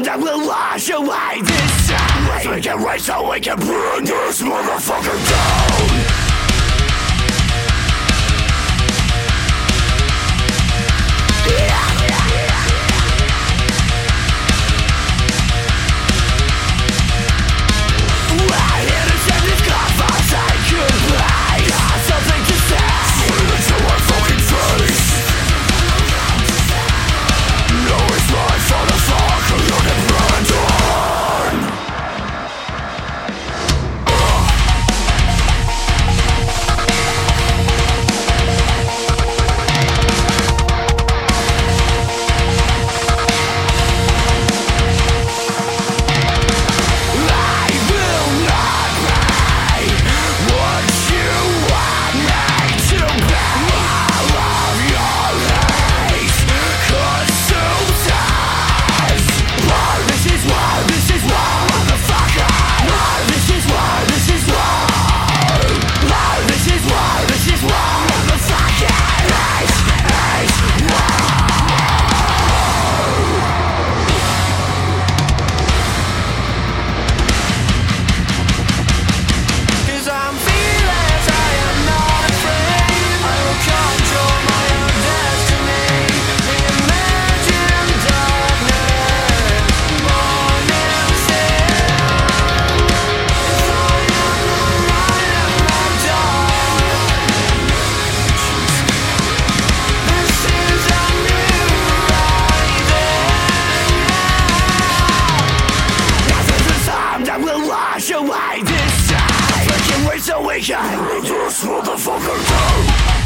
bomb that will wash away this time. Let's make it right so we can burn this motherfucker down away this? Time can't wait so we can This motherfucker down